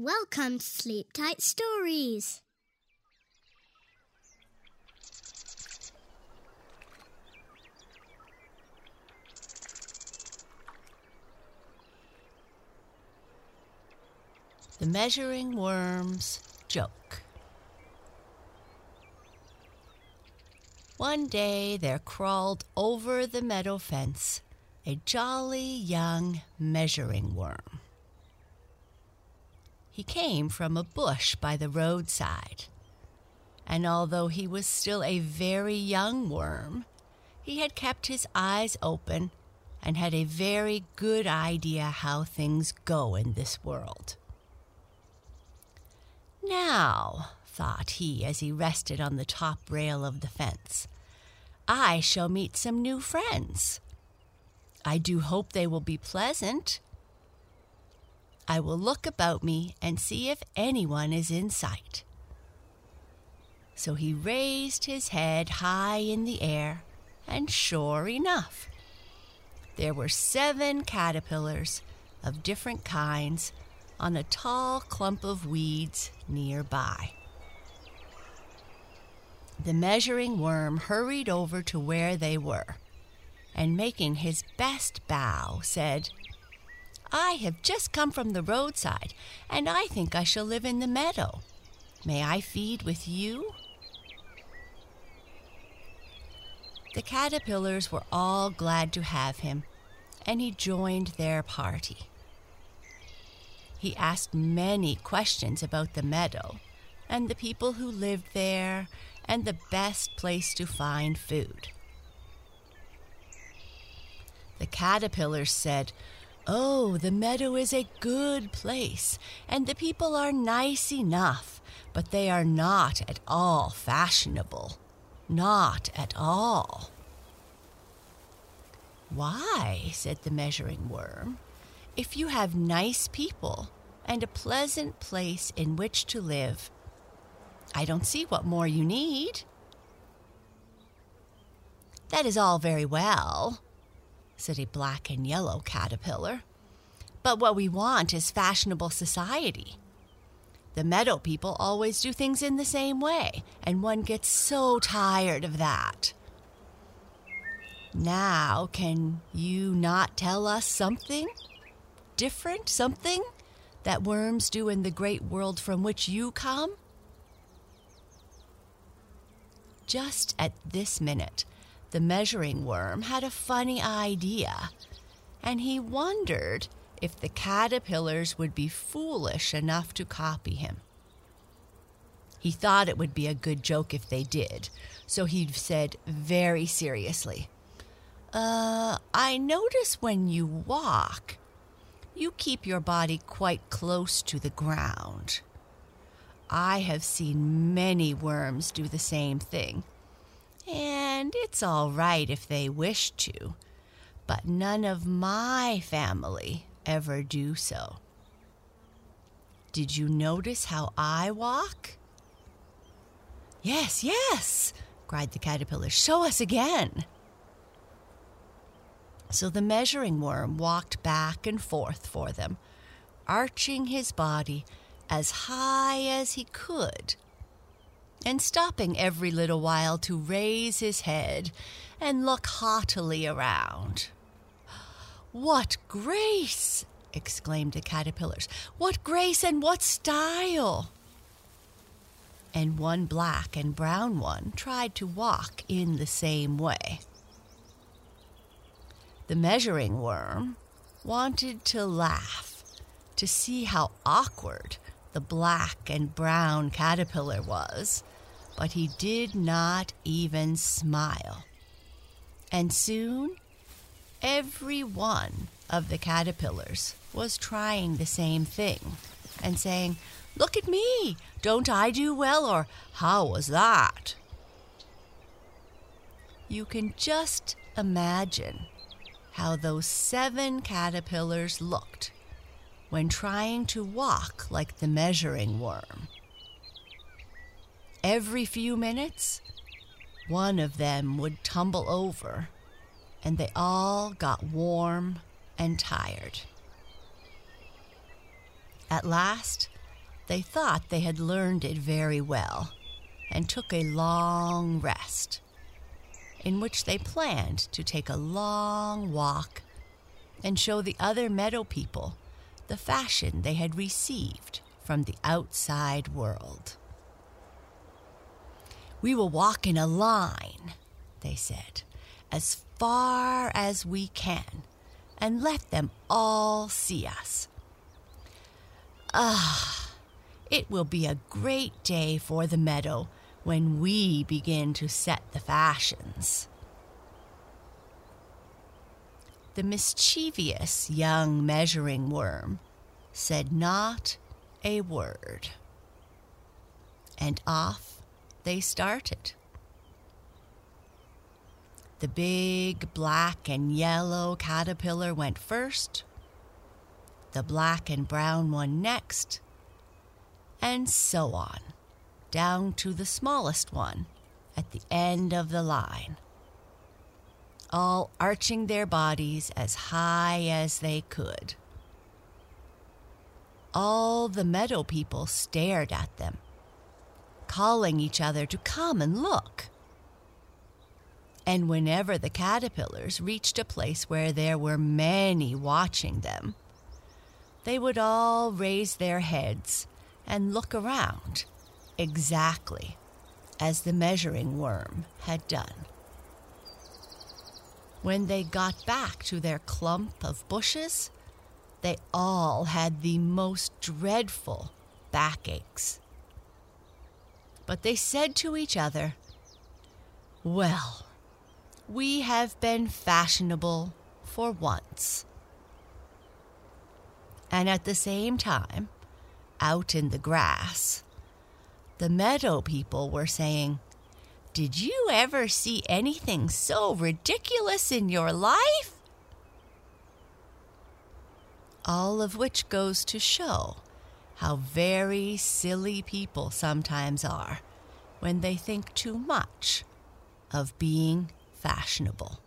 Welcome to Sleep Tight Stories. The Measuring Worm's Joke. One day there crawled over the meadow fence a jolly young measuring worm. He came from a bush by the roadside, and although he was still a very young worm, he had kept his eyes open and had a very good idea how things go in this world. Now, thought he as he rested on the top rail of the fence, I shall meet some new friends. I do hope they will be pleasant. I will look about me and see if anyone is in sight. So he raised his head high in the air, and sure enough, there were seven caterpillars of different kinds on a tall clump of weeds nearby. The measuring worm hurried over to where they were, and making his best bow, said, I have just come from the roadside, and I think I shall live in the meadow. May I feed with you? The caterpillars were all glad to have him, and he joined their party. He asked many questions about the meadow and the people who lived there and the best place to find food. The caterpillars said, Oh, the meadow is a good place, and the people are nice enough, but they are not at all fashionable. Not at all. Why, said the measuring worm, if you have nice people and a pleasant place in which to live, I don't see what more you need. That is all very well, said a black and yellow caterpillar. But what we want is fashionable society. The meadow people always do things in the same way, and one gets so tired of that. Now, can you not tell us something different, something that worms do in the great world from which you come? Just at this minute, the measuring worm had a funny idea, and he wondered if the caterpillars would be foolish enough to copy him. He thought it would be a good joke if they did, so he said very seriously, Uh, I notice when you walk, you keep your body quite close to the ground. I have seen many worms do the same thing and it's all right if they wish to, but none of my family ever do so. Did you notice how I walk? Yes, yes, cried the caterpillar. Show us again. So the measuring worm walked back and forth for them, arching his body as high as he could and stopping every little while to raise his head and look haughtily around. What grace! exclaimed the caterpillars. What grace and what style! And one black and brown one tried to walk in the same way. The measuring worm wanted to laugh to see how awkward the black and brown caterpillar was, but he did not even smile. And soon, every one of the caterpillars was trying the same thing and saying, Look at me! Don't I do well? Or how was that? You can just imagine how those seven caterpillars looked when trying to walk like the measuring worm. Every few minutes, one of them would tumble over, and they all got warm and tired. At last, they thought they had learned it very well and took a long rest, in which they planned to take a long walk and show the other meadow people the fashion they had received from the outside world. We will walk in a line, they said, as far as we can, and let them all see us. Ah, it will be a great day for the meadow when we begin to set the fashions. The mischievous young measuring worm said not a word. And off they started. The big black and yellow caterpillar went first, the black and brown one next, and so on, down to the smallest one at the end of the line all arching their bodies as high as they could. All the meadow people stared at them, calling each other to come and look. And whenever the caterpillars reached a place where there were many watching them, they would all raise their heads and look around exactly as the measuring worm had done. When they got back to their clump of bushes, they all had the most dreadful backaches. But they said to each other, Well, we have been fashionable for once. And at the same time, out in the grass, the meadow people were saying, did you ever see anything so ridiculous in your life? All of which goes to show how very silly people sometimes are when they think too much of being fashionable.